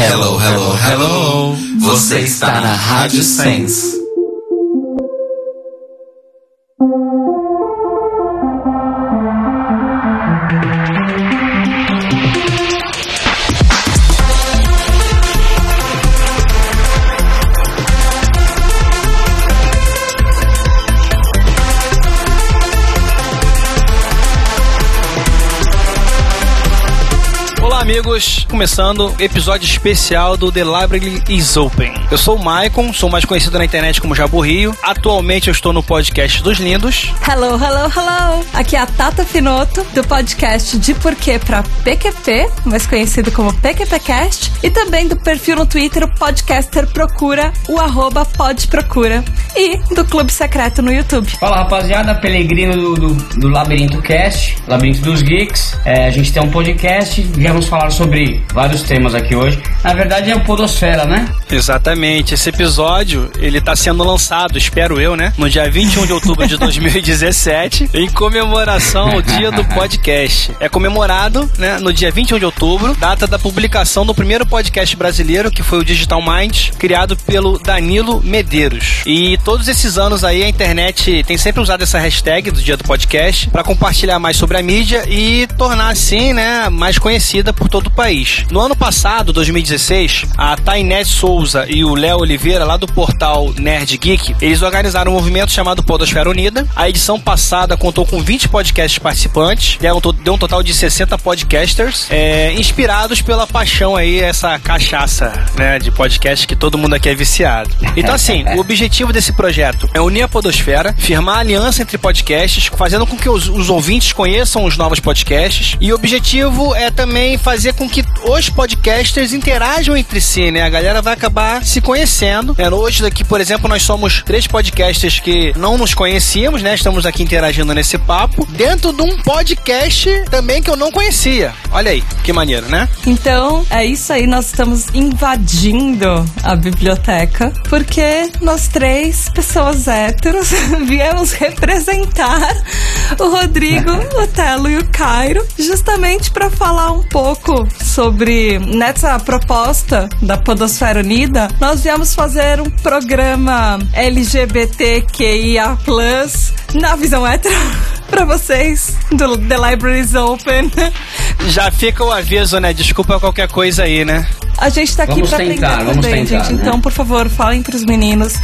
Hello, hello, hello. Você está na Rádio Sense. Amigos, começando episódio especial do The Library is Open. Eu sou o Maicon, sou mais conhecido na internet como Jabo Rio. Atualmente eu estou no podcast dos Lindos. Hello, hello, hello! Aqui é a Tata Finoto, do podcast De Porquê pra PQP, mais conhecido como PQPcast, e também do perfil no Twitter, o podcaster procura, o arroba podprocura, e do Clube Secreto no YouTube. Fala rapaziada, Pelegrino do, do, do Labirinto Cast, Labirinto dos Geeks. É, a gente tem um podcast, viemos falar falar sobre vários temas aqui hoje. Na verdade é o Podosfera, né? Exatamente. Esse episódio, ele tá sendo lançado, espero eu, né? No dia 21 de outubro de 2017, em comemoração ao dia do podcast. É comemorado, né, no dia 21 de outubro, data da publicação do primeiro podcast brasileiro, que foi o Digital Mind, criado pelo Danilo Medeiros. E todos esses anos aí a internet tem sempre usado essa hashtag do dia do podcast para compartilhar mais sobre a mídia e tornar assim, né, mais conhecida por todo o país. No ano passado, 2016, a Tainete Souza e o Léo Oliveira, lá do portal Nerd Geek, eles organizaram um movimento chamado Podosfera Unida. A edição passada contou com 20 podcasts participantes, deu um, deu um total de 60 podcasters, é, inspirados pela paixão aí, essa cachaça, né, de podcast que todo mundo aqui é viciado. Então, assim, o objetivo desse projeto é unir a Podosfera, firmar aliança entre podcasts, fazendo com que os, os ouvintes conheçam os novos podcasts, e o objetivo é também fazer com que os podcasters interajam entre si, né? A galera vai acabar se conhecendo. É, hoje daqui, por exemplo, nós somos três podcasters que não nos conhecíamos, né? Estamos aqui interagindo nesse papo dentro de um podcast também que eu não conhecia. Olha aí, que maneiro, né? Então, é isso aí, nós estamos invadindo a biblioteca porque nós três pessoas héteros viemos representar o Rodrigo, o Telo e o Cairo justamente para falar um pouco pouco sobre nessa proposta da Podosfera Unida, nós viemos fazer um programa LGBTQIA+, na visão hétero para vocês do The Libraries Open. Já fica o aviso, né? Desculpa qualquer coisa aí, né? A gente tá aqui vamos pra tentar, aprender também, tentar, gente. né? Então, por favor, falem pros meninos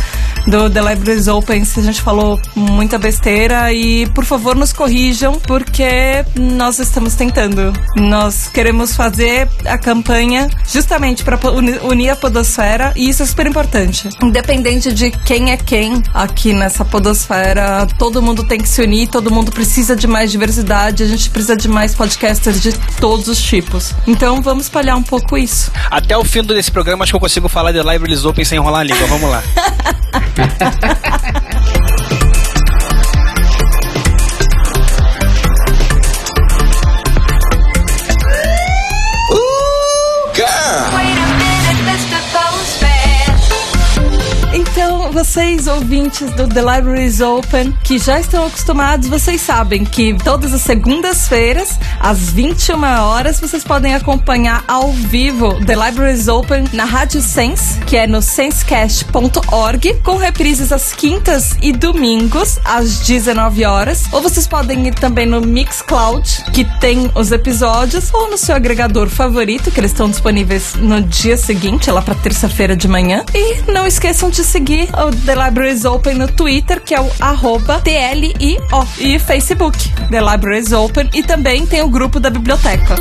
do The Libraries Open se a gente falou muita besteira e, por favor, nos corrijam, porque nós estamos tentando. Nós queremos fazer a campanha justamente para unir a podosfera e isso é super importante. Independente de quem é quem aqui nessa podosfera, todo mundo tem que se unir, todo mundo precisa de mais diversidade, a gente precisa de mais podcasters de todos os tipos. Então, vamos espalhar um pouco isso. Até o fim desse programa, acho que eu consigo falar de Libraries Open sem enrolar a língua. Vamos lá. vocês ouvintes do The Libraries Open, que já estão acostumados, vocês sabem que todas as segundas-feiras, às 21 horas, vocês podem acompanhar ao vivo The Libraries Open na Rádio Sense, que é no sensecast.org, com reprises às quintas e domingos, às 19 horas. Ou vocês podem ir também no Mixcloud, que tem os episódios, ou no seu agregador favorito, que eles estão disponíveis no dia seguinte, lá para terça-feira de manhã. E não esqueçam de seguir o The Libraries Open no Twitter, que é o arroba TLIO, e Facebook, The Libraries Open, e também tem o grupo da biblioteca.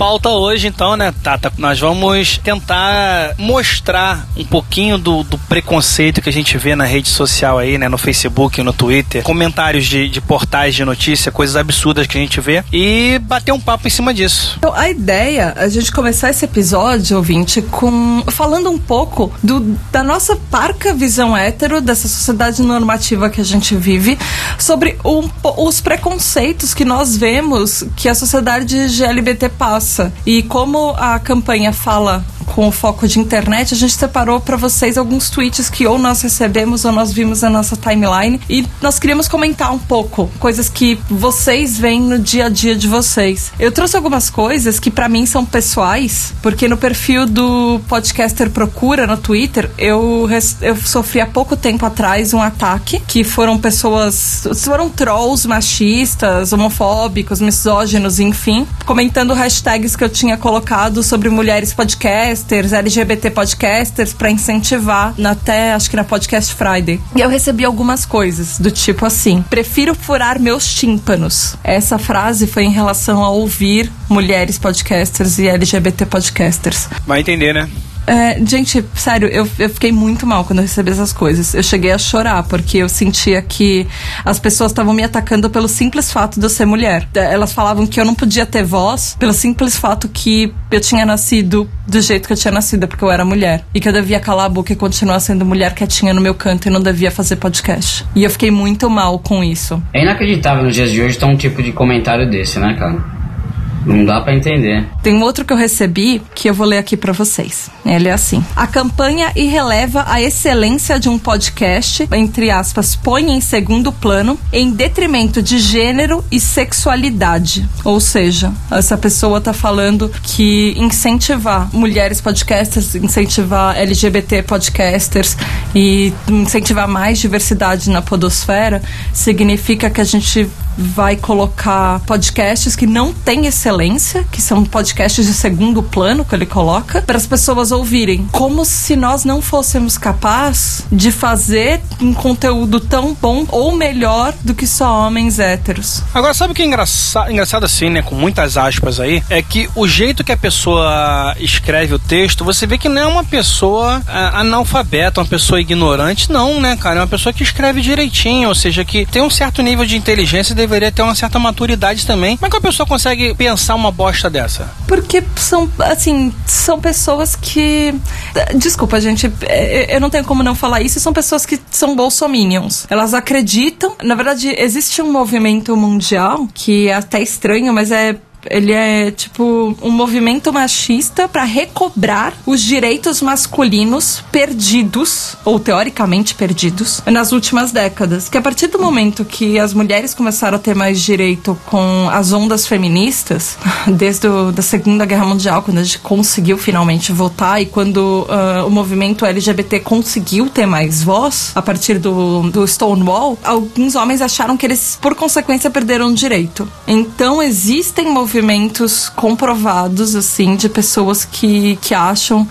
Pauta hoje, então, né, Tata? Nós vamos tentar mostrar um pouquinho do, do preconceito que a gente vê na rede social aí, né? No Facebook, no Twitter, comentários de, de portais de notícia, coisas absurdas que a gente vê e bater um papo em cima disso. Então, a ideia é a gente começar esse episódio, ouvinte, com falando um pouco do, da nossa parca visão hétero, dessa sociedade normativa que a gente vive, sobre um, os preconceitos que nós vemos que a sociedade GLBT passa. E como a campanha fala com o foco de internet, a gente separou para vocês alguns tweets que ou nós recebemos ou nós vimos na nossa timeline e nós queríamos comentar um pouco coisas que vocês veem no dia a dia de vocês. Eu trouxe algumas coisas que para mim são pessoais, porque no perfil do podcaster Procura no Twitter, eu, eu sofri há pouco tempo atrás um ataque que foram pessoas, foram trolls machistas, homofóbicos, misóginos, enfim, comentando que eu tinha colocado sobre mulheres podcast podcasters, LGBT podcasters, para incentivar até acho que na Podcast Friday. E eu recebi algumas coisas do tipo assim: prefiro furar meus tímpanos. Essa frase foi em relação a ouvir mulheres podcasters e LGBT podcasters. Vai entender, né? É, gente, sério, eu, eu fiquei muito mal quando eu recebi essas coisas. Eu cheguei a chorar, porque eu sentia que as pessoas estavam me atacando pelo simples fato de eu ser mulher. É, elas falavam que eu não podia ter voz pelo simples fato que eu tinha nascido do jeito que eu tinha nascido, porque eu era mulher. E que eu devia calar a boca e continuar sendo mulher quietinha no meu canto e não devia fazer podcast. E eu fiquei muito mal com isso. É inacreditável nos dias de hoje ter um tipo de comentário desse, né, cara? Não dá para entender. Tem um outro que eu recebi que eu vou ler aqui para vocês. Ele é assim: A campanha irreleva a excelência de um podcast, entre aspas, põe em segundo plano em detrimento de gênero e sexualidade. Ou seja, essa pessoa tá falando que incentivar mulheres podcasters, incentivar LGBT podcasters e incentivar mais diversidade na podosfera significa que a gente vai colocar podcasts que não têm excelência, que são podcasts de segundo plano que ele coloca, para as pessoas ouvirem. Como se nós não fôssemos capazes de fazer um conteúdo tão bom ou melhor do que só homens héteros. Agora, sabe o que é engraçado, engraçado assim, né? Com muitas aspas aí, é que o jeito que a pessoa escreve o texto, você vê que não é uma pessoa é, analfabeta, uma pessoa ignorante, não, né, cara? É uma pessoa que escreve direitinho, ou seja, que tem um certo nível de inteligência e deveria ter uma certa maturidade também. Como é que a pessoa consegue pensar uma bosta dessa? Porque são, assim, são pessoas que. Desculpa, gente, é, eu não tenho como não falar isso. São pessoas que são bolsominions. Elas acreditam. Na verdade, existe um movimento mundial que é até estranho, mas é ele é tipo um movimento machista para recobrar os direitos masculinos perdidos, ou teoricamente perdidos, nas últimas décadas. Que a partir do momento que as mulheres começaram a ter mais direito com as ondas feministas, desde a da Segunda Guerra Mundial, quando a gente conseguiu finalmente votar e quando uh, o movimento LGBT conseguiu ter mais voz, a partir do, do Stonewall, alguns homens acharam que eles, por consequência, perderam direito. Então existem movimentos movimentos comprovados, assim, de pessoas que, que acham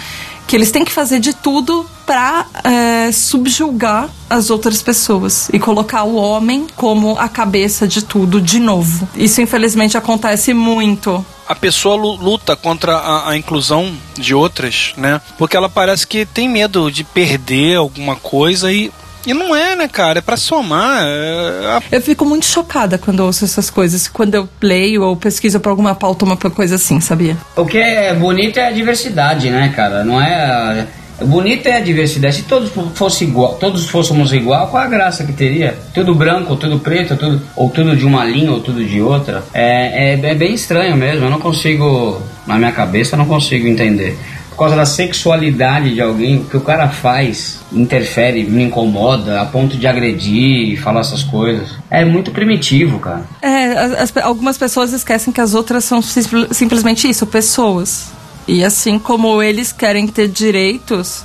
que eles têm que fazer de tudo para é, subjugar as outras pessoas e colocar o homem como a cabeça de tudo de novo. Isso infelizmente acontece muito. A pessoa luta contra a, a, inclusão de outras, né? Porque ela parece que tem medo de perder alguma coisa e e não é, né, cara? É pra somar. É... Eu fico muito chocada quando ouço essas coisas. Quando eu leio ou pesquiso pra alguma pauta, uma coisa assim, sabia? O que é bonito é a diversidade, né, cara? Não é. Bonito é a diversidade. Se todos fosse igual, todos fôssemos igual, qual a graça que teria? Tudo branco, tudo preto, tudo, ou tudo de uma linha ou tudo de outra. É, é, é bem estranho mesmo. Eu não consigo, na minha cabeça, eu não consigo entender causa da sexualidade de alguém, o que o cara faz interfere, me incomoda a ponto de agredir e falar essas coisas. É muito primitivo, cara. É, as, algumas pessoas esquecem que as outras são simplesmente isso, pessoas. E assim como eles querem ter direitos,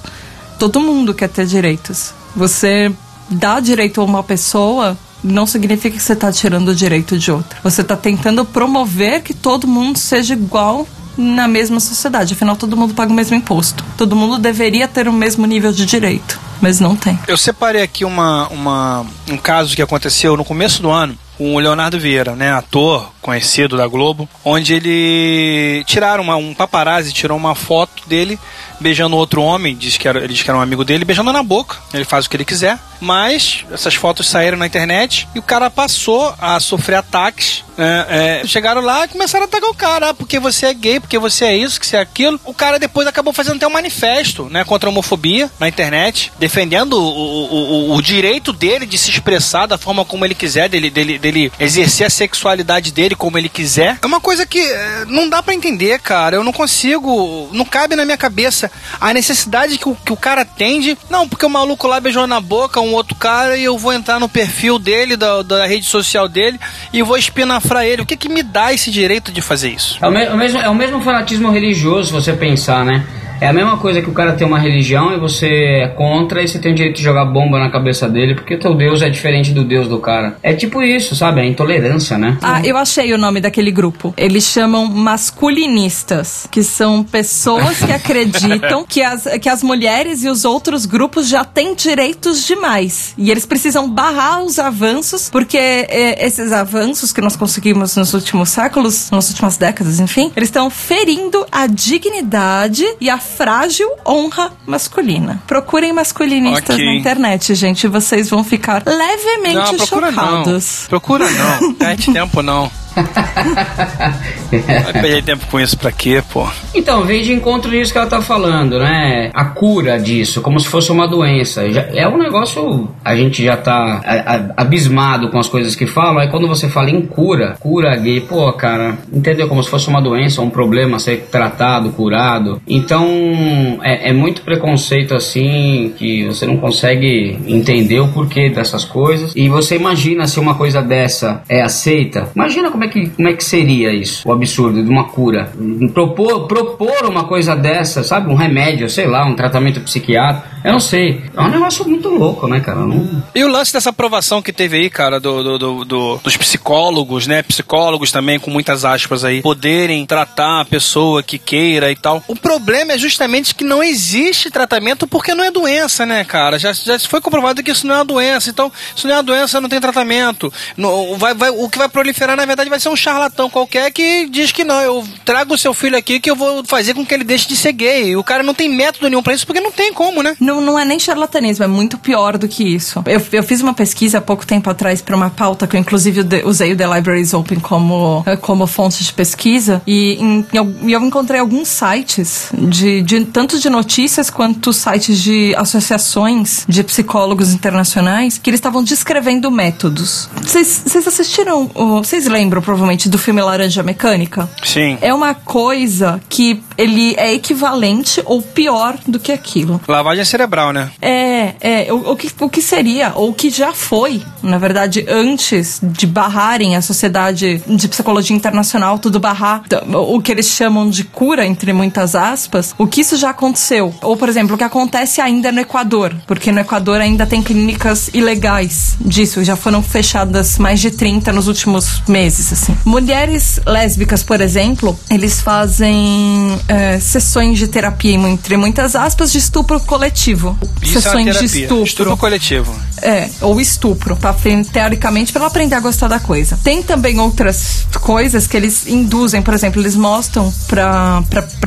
todo mundo quer ter direitos. Você dá direito a uma pessoa não significa que você está tirando o direito de outra. Você está tentando promover que todo mundo seja igual na mesma sociedade. Afinal, todo mundo paga o mesmo imposto. Todo mundo deveria ter o mesmo nível de direito, mas não tem. Eu separei aqui uma, uma, um caso que aconteceu no começo do ano com o Leonardo Vieira, né, ator conhecido da Globo, onde ele tiraram uma, um paparazzi tirou uma foto dele beijando outro homem, diz que era, ele diz que era um amigo dele, beijando na boca. Ele faz o que ele quiser, mas essas fotos saíram na internet e o cara passou a sofrer ataques. É, é, chegaram lá e começaram a atacar o cara, ah, porque você é gay, porque você é isso, que você é aquilo. O cara depois acabou fazendo até um manifesto, né, contra a homofobia na internet, defendendo o, o, o, o direito dele de se expressar da forma como ele quiser, dele, dele, dele exercer a sexualidade dele como ele quiser. É uma coisa que é, não dá para entender, cara. Eu não consigo, não cabe na minha cabeça a necessidade que o, que o cara tem de. Não, porque o maluco lá beijou na boca um outro cara e eu vou entrar no perfil dele, da, da rede social dele, e vou espinafrar ele. O que que me dá esse direito de fazer isso? É o, me, o mesmo, é o mesmo fanatismo religioso, se você pensar, né? É a mesma coisa que o cara tem uma religião e você é contra e você tem o direito de jogar bomba na cabeça dele porque teu Deus é diferente do Deus do cara. É tipo isso, sabe? É intolerância, né? Ah, eu achei o nome daquele grupo. Eles chamam masculinistas, que são pessoas que acreditam que as, que as mulheres e os outros grupos já têm direitos demais. E eles precisam barrar os avanços, porque é, esses avanços que nós conseguimos nos últimos séculos, nas últimas décadas, enfim, eles estão ferindo a dignidade e a frágil honra masculina. Procurem masculinistas Ok. na internet, gente. Vocês vão ficar levemente Não, procura chocados. não. Procura não. Perde tempo não. Vai perder tempo com isso pra quê, pô? Então, vem de encontro nisso que ela tá falando, né? A cura disso, como se fosse uma doença. Já- é um negócio. A gente já tá a- a- abismado com as coisas que falam. Aí quando você fala em cura, cura gay, pô, cara, entendeu? Como se fosse uma doença, um problema ser tratado, curado. Então, é, é muito preconceito assim que você não consegue entender o porquê dessas coisas. E você imagina se uma coisa dessa é aceita. Imagina como é que, como é que seria isso, o absurdo de uma cura. Propor, propor uma coisa dessa, sabe? Um remédio, sei lá, um tratamento psiquiátrico. Eu não sei. É um negócio muito louco, né, cara? Não... E o lance dessa aprovação que teve aí, cara, do, do- do- do- dos psicólogos, né? Psicólogos também, com muitas aspas aí, poderem tratar a pessoa que queira e tal. O problema é justamente que não existe tratamento porque não é doença, né, cara? Já, já foi comprovado que isso não é uma doença. Então, se não é uma doença, não tem tratamento. No- vai- vai- o que vai proliferar, na verdade, vai ser um charlatão qualquer que diz que não, eu trago o seu filho aqui que eu vou fazer com que ele deixe de ser gay. E o cara não tem método nenhum pra isso porque não tem como, né? Não, não é nem charlatanismo, é muito pior do que isso. Eu, eu fiz uma pesquisa há pouco tempo atrás para uma pauta que eu, inclusive, usei o The Libraries Open como, eh, como fonte de pesquisa. E em- eu, eu encontrei alguns sites, de, de tanto de notícias quanto sites de associações de psicólogos internacionais, que eles estavam descrevendo métodos. Vocês assistiram, vocês lembram provavelmente do filme Laranja Mecânica? Sim. É uma coisa que ele é equivalente ou pior do que aquilo. Lavagem cerebral, né? É, é o, o que, o que seria, ou o que já foi, na verdade, antes de barrarem a Sociedade de Psicologia Internacional, tudo barrar o que eles chamam de cura, entre muitas aspas, o que isso já aconteceu. Ou, por exemplo, o que acontece ainda no Equador, porque no Equador ainda tem clínicas ilegais disso, já foram fechadas mais de 30 nos últimos meses, assim. Mulheres lésbicas, por exemplo, eles fazem é, sessões de terapia, entre muitas aspas, de estupro coletivo. Isso sessões é uma de estupro. Estupro coletivo. É, ou estupro, pra, teoricamente, para ela aprender a gostar da coisa. Tem também outras coisas que eles induzem, por exemplo, eles mostram pra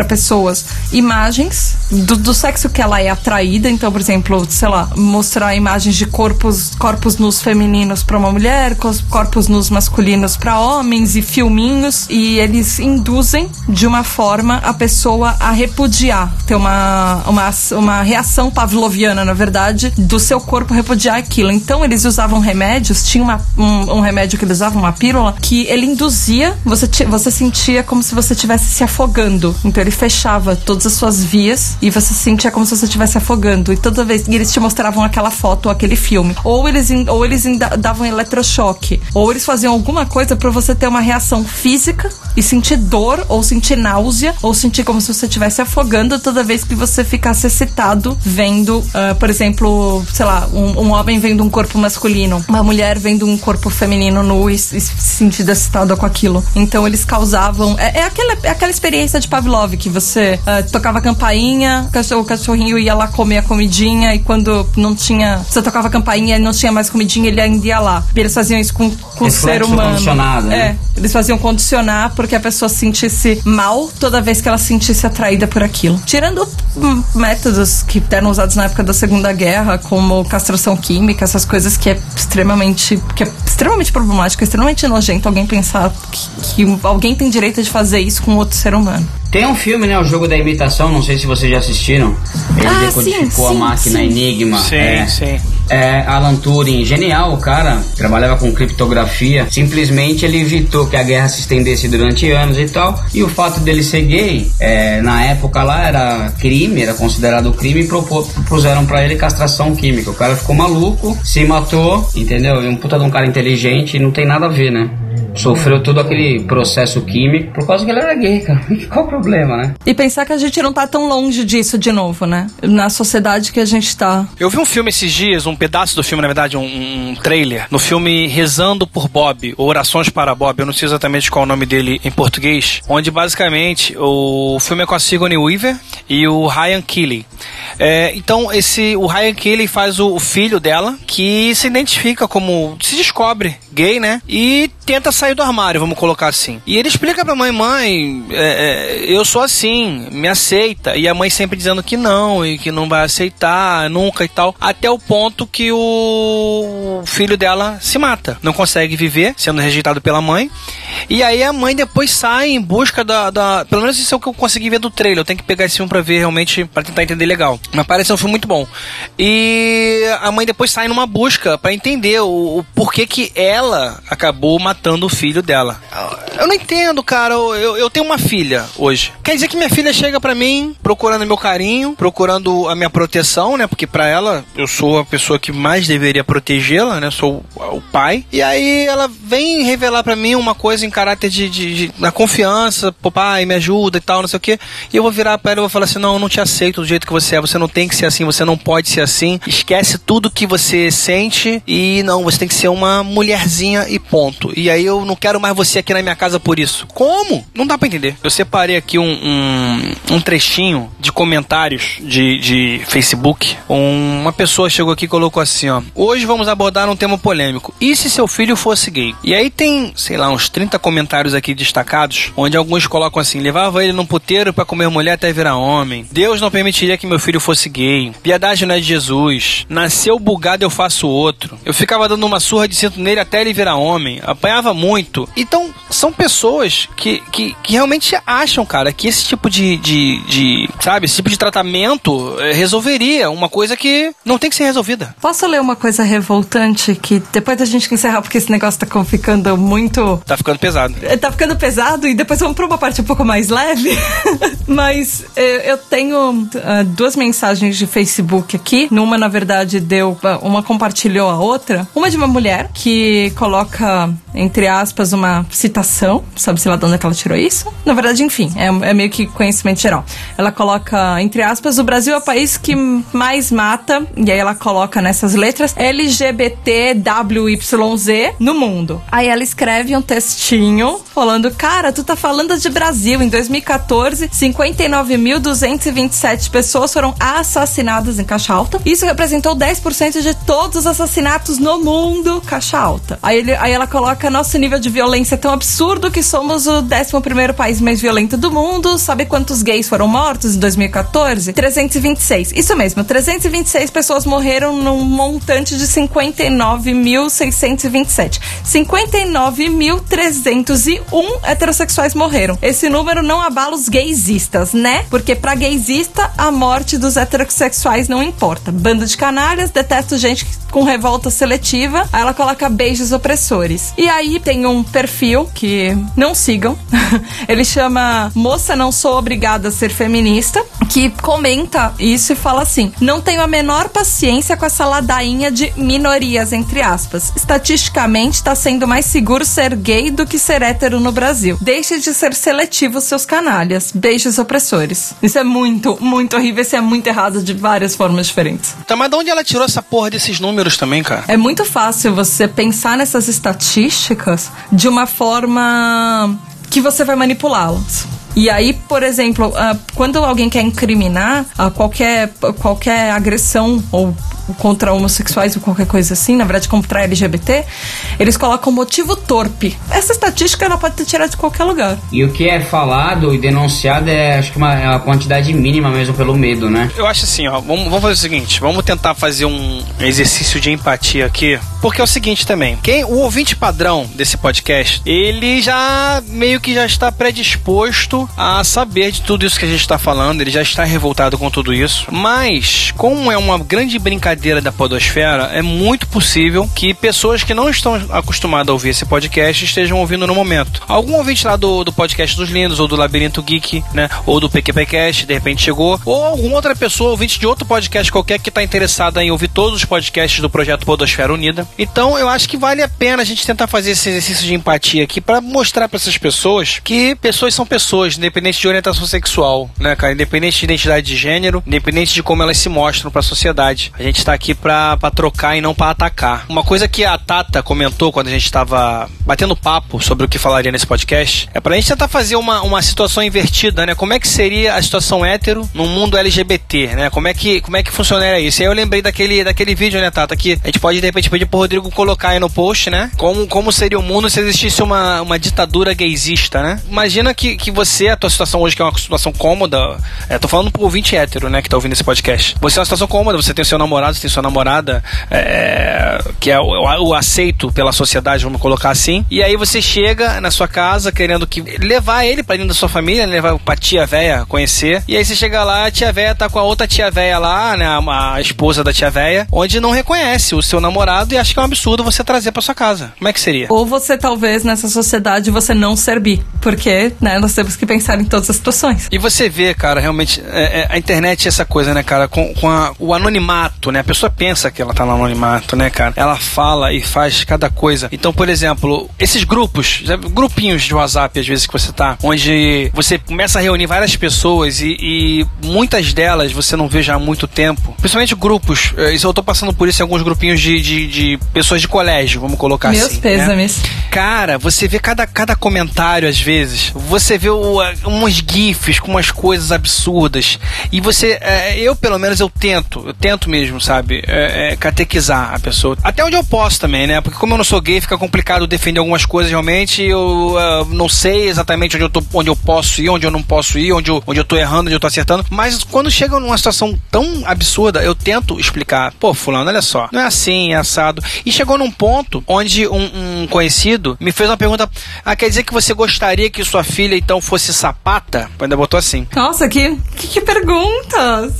pessoas imagens do, do sexo que ela é atraída. Então, por exemplo, sei lá, mostrar imagens de corpos, corpos nus femininos pra uma mulher, corpos nus masculinos pra homens e filminhos. E eles induzem de uma forma a pessoa a repudiar, ter uma, uma, uma reação pavloviana, na verdade, do seu corpo repudiar aquilo. Então eles usavam remédios, tinha uma, um, um remédio que eles usavam, uma pílula, que ele induzia, você, você sentia como se você estivesse se afogando. Então ele fechava todas as suas vias e você sentia como se você estivesse afogando. E toda vez e eles te mostravam aquela foto aquele filme. Ou eles, ou eles davam eletrochoque. Ou eles faziam alguma coisa pra você ter uma reação física e sentir dor, ou sentir náusea, ou sentir como se você estivesse afogando toda vez que você ficasse excitado vendo, ah, por exemplo, sei lá, um, um homem vendo um corpo masculino. uma mulher vendo um corpo feminino nu e, e se sentindo excitada com aquilo. Então eles causavam. É, é, aquela, é aquela experiência de Pavlov que você uh, tocava campainha, o, cachorrinho ia lá comer a comidinha e quando não tinha. Você tocava campainha e não tinha mais comidinha, ele ainda ia lá. E eles faziam isso com, com o ser humano. Né? É, eles faziam condicionar porque a pessoa se sentisse mal toda vez que ela se sentisse atraída por aquilo. Tirando hum, métodos que eram usados na época da Segunda Guerra, como castração química, essas coisas que é extremamente, que é extremamente problemático, extremamente nojento alguém pensar que, que alguém tem direito de fazer isso com outro ser humano. Tem um filme, né? O Jogo da Imitação, não sei se vocês já assistiram. Ele Ah, decodificou sim, a máquina sim. Enigma. Sim, é, sim. É, Alan Turing, genial o cara, trabalhava com criptografia. Simplesmente ele evitou que a guerra se estendesse durante anos e tal. E o fato dele ser gay, é, na época lá era crime, era considerado crime e propuseram pra ele castração química. O cara ficou maluco, se matou, entendeu? E um puta de um cara inteligente, não tem nada a ver, né? Sofreu todo aquele processo químico por causa que ele era gay, cara. Qual o problema, né? E pensar que a gente não tá tão longe disso de novo, né? Na sociedade que a gente tá. Eu vi um filme esses dias, um pedaço do filme, na verdade, um, um trailer, no filme Rezando por Bob, ou Orações para Bob, eu não sei exatamente qual é o nome dele em português, onde basicamente o filme é com a Sigourney Weaver e o Ryan Keeley. É, então, esse, o Ryan Keeley faz o, o filho dela, que se identifica como, se descobre gay, né? E tenta sair do armário, vamos colocar assim. E ele explica pra mãe, mãe, é, é, eu sou assim, me aceita. E a mãe sempre dizendo que não, e que não vai aceitar nunca e tal. Até o ponto que o filho dela se mata. Não consegue viver, sendo rejeitado pela mãe. E aí a mãe depois sai em busca da. da- pelo menos isso é o que eu consegui ver do trailer. Eu tenho que pegar esse filme pra ver realmente, pra tentar entender legal. Mas parece um filme muito bom. E a mãe depois sai numa busca pra entender o, o porquê que ela acabou matando o filho dela. Eu não entendo, cara. Eu, eu- tenho uma filha hoje. Quer dizer que minha filha chega pra mim procurando meu carinho, procurando a minha proteção, né? Porque pra ela eu sou a pessoa que mais deveria protegê-la, né? Sou o, pai. E aí ela vem revelar pra mim uma coisa em caráter de, de, de- na confiança, pô, pai, me ajuda e tal, não sei o quê. E eu vou virar pra ela e vou falar assim: não, eu não te aceito do jeito que você é. Você não tem que ser assim, você não pode ser assim. Esquece tudo que você sente e não, você tem que ser uma mulherzinha e ponto. E aí eu não quero mais você aqui na minha casa por isso. Como? Não dá pra entender. Eu separei aqui um, um, um trechinho de comentários de, de Facebook. Um- uma pessoa chegou aqui e colocou assim, ó. Hoje vamos abordar um tema polêmico. E se seu filho fosse gay? E aí tem, sei lá, uns 30 comentários aqui destacados, onde alguns colocam assim, levava ele num puteiro pra comer mulher até virar homem. Deus não permitiria que meu filho fosse gay. Piedade não é de Jesus. Nasceu bugado, eu faço outro. Eu ficava dando uma surra de cinto nele até ele virar homem. Apanhava muito. Então, são pessoas que, que, que realmente acham, cara, que esse tipo de, de, de sabe, esse tipo de tratamento eh, resolveria uma coisa que não tem que ser resolvida. Posso ler uma coisa revoltante que depois da gente encerrar, porque esse negócio tá ficando muito. Tá ficando pesado. Tá ficando pesado e depois vamos pra uma parte um pouco mais leve. Mas eh, eu tenho ah, duas mensagens de Facebook aqui. Numa, na verdade, deu. ah, Uma compartilhou a outra. Uma de uma mulher que coloca, entre aspas, uma citação. Sabe-se lá de onde é que ela tirou isso? Na verdade, enfim, é, é meio que conhecimento geral. Ela coloca, entre aspas, o Brasil é o país que mais mata. E aí ela coloca nessas letras LGBTWYZ no mundo. Aí ela escreve um textinho falando: Cara, tu tá falando de Brasil. Em 2014, 59.227 pessoas foram assassinadas em Caixa Alta. Isso representou 10% de todos os assassinatos no mundo, Caixa Alta. Aí, ele- aí ela coloca: Nosso nível de violência tão absurdo que somos o 11 país mais violento do mundo. Sabe quantos gays foram mortos em 2014? 326. Isso mesmo, 326 pessoas morreram num montante de 59.627. 59.301 heterossexuais morreram. Esse número não abala os gaysistas, né? Porque pra gaysista, a morte dos heterossexuais não importa. Banda de canalhas, detesto gente com revolta seletiva. Aí ela coloca beijos opressores. E aí tem um perfil que não sigam. ele chama Moça Não Sou Obrigada a Ser Feminista, que comenta isso e fala assim: Não tenho a menor paciência com essa ladainha de minorias, entre aspas. Estatisticamente, está sendo mais seguro ser gay do que ser hétero no Brasil. Deixe de ser seletivo, seus canalhas. Beijos opressores. Isso é muito, muito horrível. Isso é muito errado de várias formas diferentes. Tá, mas de onde ela tirou essa porra desses números também, cara? É muito fácil você pensar nessas estatísticas de uma forma que você vai manipulá-las. E aí, por exemplo, uh, quando alguém quer incriminar uh, qualquer, qualquer agressão ou contra homossexuais ou qualquer coisa assim, na verdade contra LGBT, eles colocam motivo torpe. Essa estatística ela pode ter tirado de qualquer lugar. E o que é falado e denunciado é acho que uma, é uma quantidade mínima mesmo pelo medo, né? Eu acho assim, ó, vamos, vamos fazer o seguinte, vamos tentar fazer um exercício de empatia aqui, porque é o seguinte também, quem o ouvinte padrão desse podcast, ele já meio que já está predisposto a saber de tudo isso que a gente está falando, ele já está revoltado com tudo isso, mas como é uma grande brincadeira brincadeira da podosfera, é muito possível que pessoas que não estão acostumadas a ouvir esse podcast estejam ouvindo no momento. Algum ouvinte lá do, do podcast dos Lindos, ou do Labirinto Geek, né? Ou do PQPcast, de repente chegou. Ou alguma outra pessoa, ouvinte de outro podcast qualquer, que está interessada em ouvir todos os podcasts do projeto Podosfera Unida. Então, eu acho que vale a pena a gente tentar fazer esse exercício de empatia aqui para mostrar para essas pessoas que pessoas são pessoas, independente de orientação sexual, né, cara? Independente de identidade de gênero, independente de como elas se mostram para a sociedade. A gente está aqui pra, trocar e não para atacar. Uma coisa que a Tata comentou quando a gente estava batendo papo sobre o que falaria nesse podcast é pra gente tentar fazer uma, uma situação invertida, né? Como é que seria a situação hétero no mundo LGBT, né? Como é que, como é que funcionaria isso? E aí eu lembrei daquele, daquele vídeo, né, Tata, que a gente pode de repente pedir pro Rodrigo colocar aí no post, né? Como, como seria o mundo se existisse uma, uma ditadura gaysista, né? Imagina que, que você, a tua situação hoje, que é uma situação cômoda, é, tô falando pro ouvinte hétero, né, que tá ouvindo esse podcast. Você é uma situação cômoda, você tem o seu namorado, tem sua namorada, é, que é o, o, aceito pela sociedade, vamos colocar assim. E aí você chega na sua casa querendo que levar ele para dentro da sua família, né, levar pra tia véia conhecer. E aí você chega lá, a tia véia tá com a outra tia véia lá, né, a, a esposa da tia véia, onde não reconhece o seu namorado e acha que é um absurdo você trazer para sua casa. Como é que seria? Ou você talvez nessa sociedade você não ser bi, porque, né, nós temos que pensar em todas as situações. E você vê, cara, realmente é, é, a internet é essa coisa, né, cara, com, com a, o anonimato, né? Pessoa pensa que ela tá no anonimato, né, cara? Ela fala e faz cada coisa. Então, por exemplo, esses grupos, grupinhos de WhatsApp, às vezes que você tá, onde você começa a reunir várias pessoas e, e muitas delas você não vê já há muito tempo. Principalmente grupos. Eh, isso eu tô passando por isso em alguns grupinhos de, de, de pessoas de colégio, vamos colocar Meus assim. Meus pêsames. Né? Cara, você vê cada, cada comentário, às vezes. Você vê o, uns GIFs com umas coisas absurdas. E você, é, eu pelo menos, eu tento, eu tento mesmo, sabe? É, é, catequizar a pessoa. Até onde eu posso também, né? Porque como eu não sou gay, fica complicado defender algumas coisas realmente. Eu uh, não sei exatamente onde eu, tô, onde eu posso ir, onde eu não posso ir, onde eu, onde eu tô errando, onde eu tô acertando. Mas quando chega numa situação tão absurda, eu tento explicar. Pô, fulano, olha só. Não é assim, é assado. E chegou num ponto onde um, um conhecido me fez uma pergunta. Ah, quer dizer que você gostaria que sua filha então fosse sapata? Ainda botou assim. Nossa, que, que, que pergunta!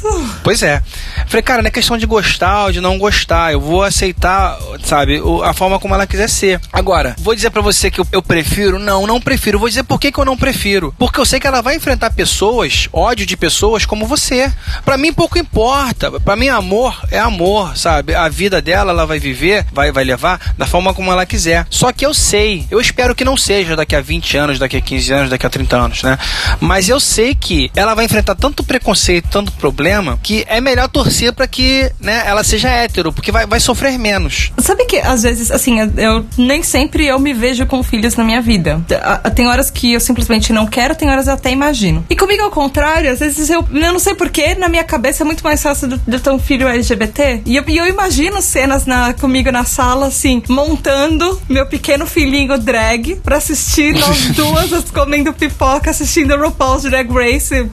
Pois é. Falei, cara, não é questão de gostar ou de não gostar. Eu vou aceitar, sabe, a forma como ela quiser ser. Agora, vou dizer para você que eu, prefiro? Não, não prefiro. Vou dizer por que, que eu não prefiro. Porque eu sei que ela vai enfrentar pessoas, ódio de pessoas como você. Para mim pouco importa. Para mim amor é amor, sabe? A vida dela ela vai viver, vai vai levar da forma como ela quiser. Só que eu sei, eu espero que não seja daqui a 20 anos, daqui a 15 anos, daqui a 30 anos, né? Mas eu sei que ela vai enfrentar tanto preconceito, tanto problema, que é melhor torcer para que, né, ela seja hétero, porque vai, vai sofrer menos. Sabe que às vezes, assim, eu nem sempre eu me vejo com filhos na minha vida. Tem horas que eu simplesmente não quero, tem horas eu até imagino. E comigo ao contrário, às vezes eu, eu não sei porquê, na minha cabeça é muito mais fácil de, de ter um filho LGBT. E eu, e eu imagino cenas na, comigo na sala, assim, montando meu pequeno filhinho drag pra assistir nós duas comendo pipoca, assistindo RuPaul's Drag Race,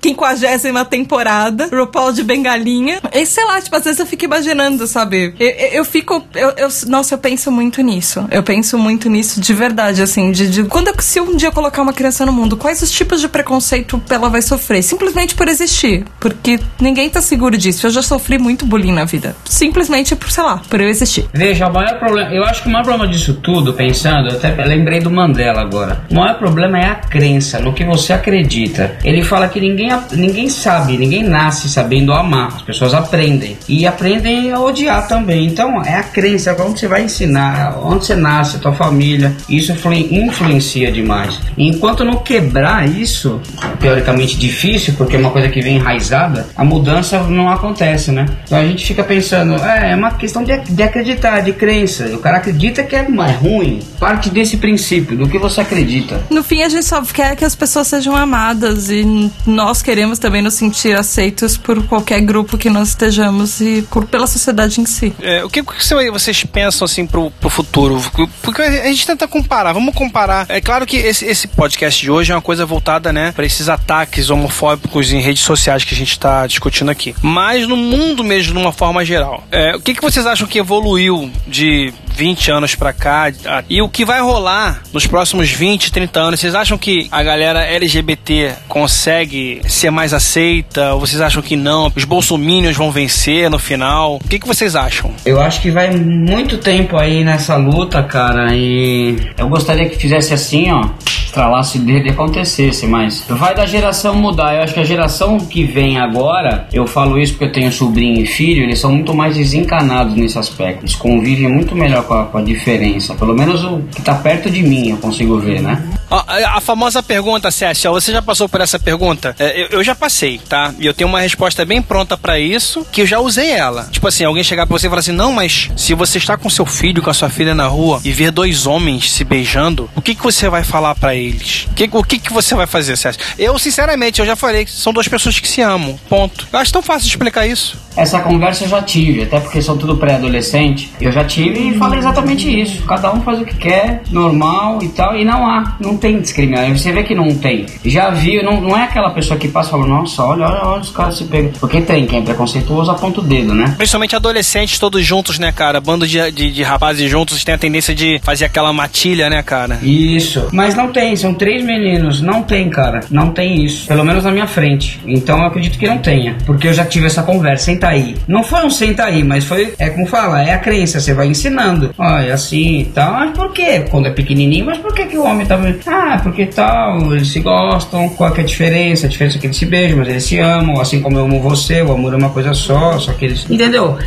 quinquagésima temporada, RuPaul de Bengalinha. E sei lá, lá, tipo, às vezes eu fico imaginando, sabe? Eu, eu, eu fico. Eu, eu, nossa, eu penso muito nisso. Eu penso muito nisso de verdade, assim. De, de quando se um dia eu colocar uma criança no mundo, quais os tipos de preconceito ela vai sofrer? Simplesmente por existir. Porque ninguém tá seguro disso. Eu já sofri muito bullying na vida. Simplesmente por, sei lá, por eu existir. Veja, o maior problema. Eu acho que o maior problema disso tudo, pensando, eu até lembrei do Mandela agora. O maior problema é a crença, no que você acredita. Ele fala que ninguém, ninguém sabe, ninguém nasce sabendo amar. As pessoas aprendem. E aprendem a odiar também. Então, é a crença, como você vai ensinar, onde você nasce, tua família. Isso influencia demais. Enquanto não quebrar isso, teoricamente difícil, porque é uma coisa que vem enraizada, a mudança não acontece, né? Então a gente fica pensando, é, é uma questão de, de acreditar, de crença. O cara acredita que é mais ruim. Parte desse princípio, do que você acredita. No fim, a gente só quer que as pessoas sejam amadas e nós queremos também nos sentir aceitos por qualquer grupo que nós estejamos e por, pela sociedade em si. É, o que, que vocês pensam assim pro, pro futuro? Porque a gente tenta comparar, vamos comparar. É claro que esse, esse podcast de hoje é uma coisa voltada, né, para esses ataques homofóbicos em redes sociais que a gente está discutindo aqui. Mas no mundo mesmo, de uma forma geral. É, o que, que vocês acham que evoluiu de 20 anos pra cá e o que vai rolar nos próximos 20, 30 anos? Vocês acham que a galera LGBT consegue ser mais aceita? Ou vocês acham que não? Os bolsominions vão vencer no final? O que, que vocês acham? Eu acho que vai muito tempo aí nessa luta, cara, e eu gostaria que fizesse assim, ó estralasse dedo e acontecesse, mas vai da geração mudar. Eu acho que a geração que vem agora, eu falo isso porque eu tenho sobrinho e filho, eles são muito mais desencanados nesse aspecto. Eles convivem muito melhor com a, com a diferença. Pelo menos o que tá perto de mim eu consigo ver, né? A, a famosa pergunta, Cécia, você já passou por essa pergunta? É, eu, eu, já passei, tá? E eu tenho uma resposta bem pronta para isso, que eu já usei ela. Tipo assim, alguém chegar pra você e falar assim: não, mas se você está com seu filho, com a sua filha na rua e ver dois homens se beijando, o que, que você vai falar para eles? Que, o que, que você vai fazer, Cécia? Eu, sinceramente, eu já falei que são duas pessoas que se amam. Ponto. Eu acho tão fácil explicar isso. Essa conversa eu já tive, até porque são tudo pré-adolescente. Eu já tive e falei exatamente isso. Cada um faz o que quer, normal e tal, e não há, não tem discriminação. Você vê que não tem. Já vi, não, não é aquela pessoa que passa e fala, nossa, olha, olha, olha os caras se pegam. Porque tem, quem é preconceituoso aponta o dedo, né? Principalmente adolescentes todos juntos, né, cara? Bando de, de, de rapazes juntos tem a tendência de fazer aquela matilha, né, cara? Isso. Mas não tem, são três meninos. Não tem, cara. Não tem isso. Pelo menos na minha frente. Então eu acredito que não tenha. Porque eu já tive essa conversa aí. Não foi um senta aí, mas foi, é como fala, é a crença, você vai ensinando. Olha, assim e tal. Mas por quê? Quando é pequenininho, mas por que, que o homem tá. Ah, porque tal, eles se gostam, qual que é a diferença? A diferença é que eles se beijam, mas eles se amam, assim como eu amo você, o amor é uma coisa só, só que eles. Entendeu?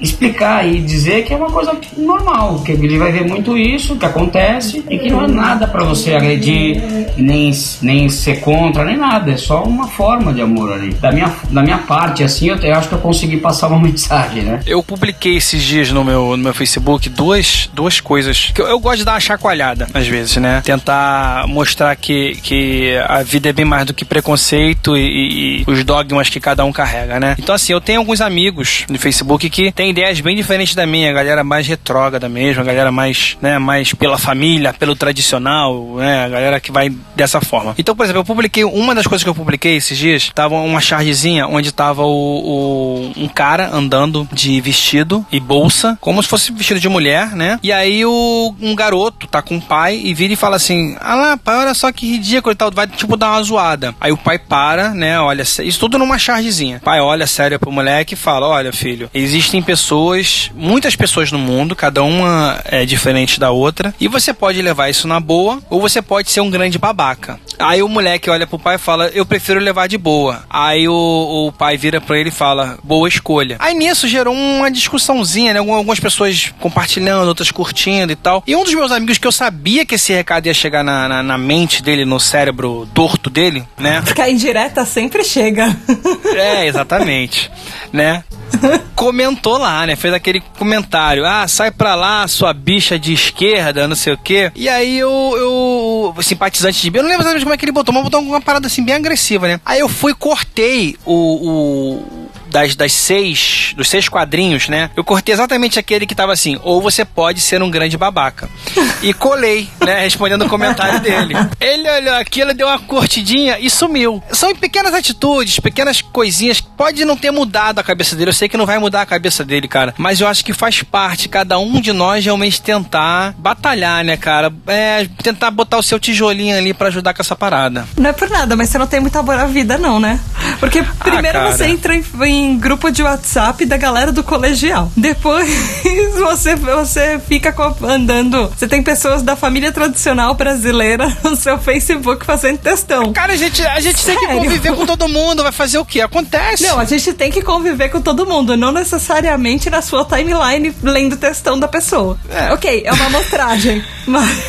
Explicar e dizer que é uma coisa normal, que ele vai ver muito isso, que acontece, e que não é nada para você agredir, nem, nem ser contra, nem nada. É só uma forma de amor ali. Da minha, da minha parte, assim, eu, eu acho que eu consegui passar uma mensagem, né? Eu publiquei esses dias no meu, no meu Facebook duas, duas coisas que eu, eu gosto de dar uma chacoalhada, às vezes, né? Tentar mostrar que, que a vida é bem mais do que preconceito e, e, os dogmas que cada um carrega, né? Então, assim, eu tenho alguns amigos no Facebook que têm ideias bem diferentes da minha, a galera mais retrógrada mesmo, a galera mais, né, mais pela família, pelo tradicional, né? A galera que vai dessa forma. Então, por exemplo, eu publiquei, uma das coisas que eu publiquei esses dias, tava uma chargezinha onde tava o, o um cara andando de vestido e bolsa, como se fosse vestido de mulher, né? E aí o, um garoto tá com o pai e vira e fala assim: Ah lá, pai, olha só que ridículo e tal, vai tipo dar uma zoada. Aí o pai para, né? Olha, isso tudo numa chargezinha. pai olha sério pro moleque e fala: Olha, filho, existem pessoas, muitas pessoas no mundo, cada uma é diferente da outra, e você pode levar isso na boa ou você pode ser um grande babaca. Aí o moleque olha pro pai e fala: Eu prefiro levar de boa. Aí o, o pai vira pra ele e fala: boa escolha. Aí nisso gerou uma discussãozinha, né? Algumas pessoas compartilhando, outras curtindo e tal. E um dos meus amigos que eu sabia que esse recado ia chegar na, na, na mente dele, no cérebro torto dele, né? Porque a indireta sempre chega. É, exatamente. né? comentou lá, né? Fez aquele comentário. Ah, sai pra lá, sua bicha de esquerda, não sei o quê. E aí eu, eu simpatizante de B, eu não lembro exatamente como é que ele botou, mas botou uma parada assim bem agressiva, né? Aí eu fui cortei o, o das, das seis, dos seis quadrinhos, né? Eu cortei exatamente aquele que tava assim, ou você pode ser um grande babaca. E colei, né? Respondendo o comentário dele. Ele olhou aquilo, deu uma curtidinha e sumiu. São pequenas atitudes, pequenas coisinhas pode não ter mudado a cabeça dele, eu sei que não vai mudar a cabeça dele, cara, mas eu acho que faz parte, cada um de nós realmente tentar batalhar, né, cara? É, tentar botar o seu tijolinho ali para ajudar com essa parada. Não é por nada, mas você não tem muita boa vida, não, né? Porque primeiro ah, você entra em, em, grupo de WhatsApp da galera do colegial. Depois você, você fica andando. Você tem pessoas da família tradicional brasileira no seu Facebook fazendo testão. Cara, a gente, a gente tem que conviver com todo mundo. Vai fazer o quê? Acontece. Não, a gente tem que conviver com todo mundo, não necessariamente na sua timeline lendo testão da pessoa. É. Ok, é uma amostragem, mas.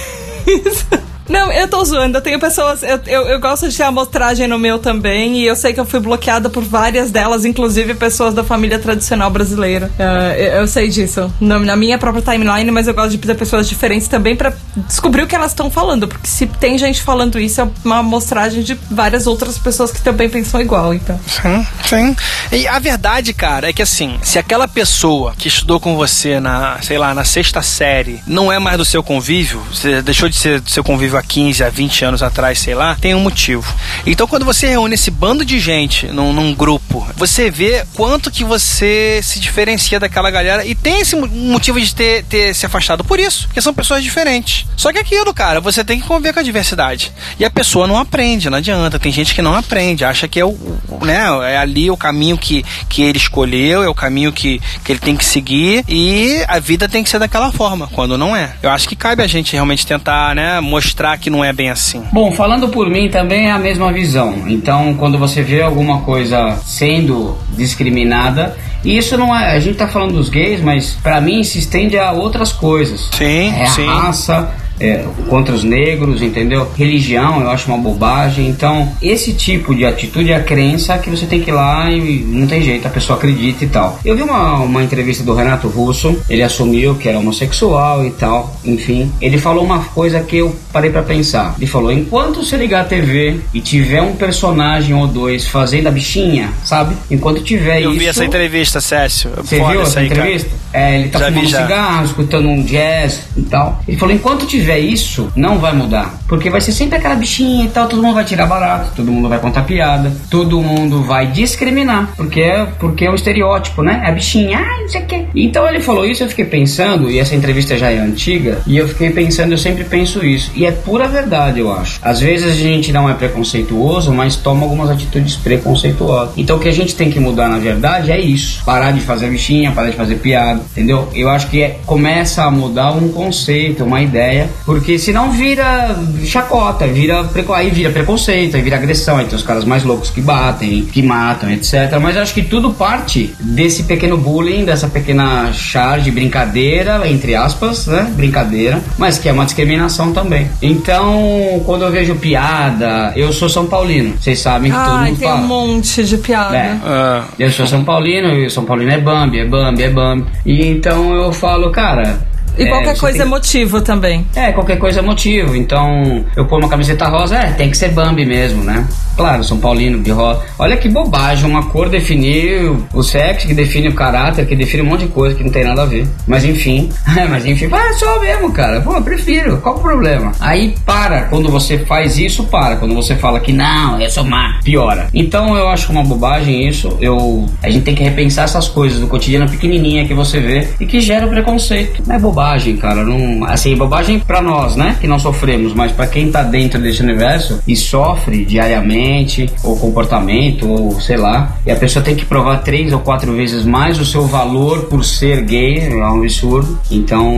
Não, eu tô zoando. Eu tenho pessoas. Eu, eu, eu, gosto de ter amostragem no meu também. E eu sei que eu fui bloqueada por várias delas, inclusive pessoas da família tradicional brasileira. Uh, eu, eu, sei disso. Na, minha própria timeline, mas eu gosto de ter pessoas diferentes também para descobrir o que elas estão falando. Porque se tem gente falando isso, é uma amostragem de várias outras pessoas que também pensam igual, então. Sim, sim. E a verdade, cara, é que assim, se aquela pessoa que estudou com você na, sei lá, na sexta série não é mais do seu convívio, você deixou de ser do seu convívio 15, a 20 anos atrás, sei lá, tem um motivo. Então quando você reúne esse bando de gente num, num grupo, você vê quanto que você se diferencia daquela galera e tem esse motivo de ter, ter se afastado por isso, porque são pessoas diferentes. Só que aquilo, cara, você tem que conviver com a diversidade. E a pessoa não aprende, não adianta. Tem gente que não aprende, acha que é o, né, é ali o caminho que, que ele escolheu, é o caminho que, que ele tem que seguir e a vida tem que ser daquela forma, quando não é. Eu acho que cabe a gente realmente tentar, né, mostrar que não é bem assim? Bom, falando por mim também é a mesma visão. Então, quando você vê alguma coisa sendo discriminada, e isso não é. A gente tá falando dos gays, mas para mim se estende a outras coisas. Sim, é sim. a raça, é, contra os negros, entendeu? Religião, eu acho uma bobagem. Então, esse tipo de atitude é a crença que você tem que ir lá e não tem jeito, a pessoa acredita e tal. Eu vi uma, uma entrevista do Renato Russo, ele assumiu que era homossexual e tal, enfim. Ele falou uma coisa que eu parei para pensar. Ele falou: enquanto você ligar a TV e tiver um personagem ou dois fazendo a bichinha, sabe? Enquanto tiver eu isso. Eu vi essa entrevista, Cécio. Você viu essa aí, entrevista? Cara. É, ele tá já fumando cigarro, escutando um jazz e tal. Ele falou: enquanto tiver tiver isso, não vai mudar. Porque vai ser sempre aquela bichinha e tal, todo mundo vai tirar barato, todo mundo vai contar piada, todo mundo vai discriminar, porque é, porque é o estereótipo, né? É a bichinha, ah, não sei o quê. Então ele falou isso, eu fiquei pensando, e essa entrevista já é antiga, e eu fiquei pensando, eu sempre penso isso. E é pura verdade, eu acho. Às vezes a gente não é preconceituoso, mas toma algumas atitudes preconceituosas. Então o que a gente tem que mudar, na verdade, é isso. Parar de fazer bichinha, parar de fazer piada, entendeu? Eu acho que é, começa a mudar um conceito, uma ideia, porque senão vira chacota, vira aí vira preconceito, aí vira agressão, aí tem os caras mais loucos que batem, que matam, etc. Mas acho que tudo parte desse pequeno bullying, dessa pequena charge, brincadeira, entre aspas, né? Brincadeira, mas que é uma discriminação também. Então, quando eu vejo piada, eu sou São Paulino. Vocês sabem que Ai, todo mundo tem fala. um monte de piada. É. Ah. Eu sou São Paulino, e São Paulino é Bambi, é Bambi, é Bambi. E então eu falo, cara, e é, qualquer coisa tem... é motivo também. É, qualquer coisa é motivo. Então, eu pôr uma camiseta rosa, é, tem que ser Bambi mesmo, né? Claro, São Paulino, de rosa. Olha que bobagem, uma cor definir o sexo, que define o caráter, que define um monte de coisa que não tem nada a ver. Mas enfim, mas enfim, ah, só mesmo, cara. Pô, eu prefiro, qual o problema? Aí para, quando você faz isso, para. Quando você fala que não, eu sou má, piora. Então eu acho uma bobagem isso. Eu, a gente tem que repensar essas coisas do cotidiano pequenininha que você vê e que gera o preconceito. Não é bobagem bobagem, cara. Não, assim, bobagem para nós, né? Que não sofremos, mas para quem tá dentro desse universo e sofre diariamente, ou comportamento, ou sei lá, e a pessoa tem que provar três ou quatro vezes mais o seu valor por ser gay, é um absurdo. Então,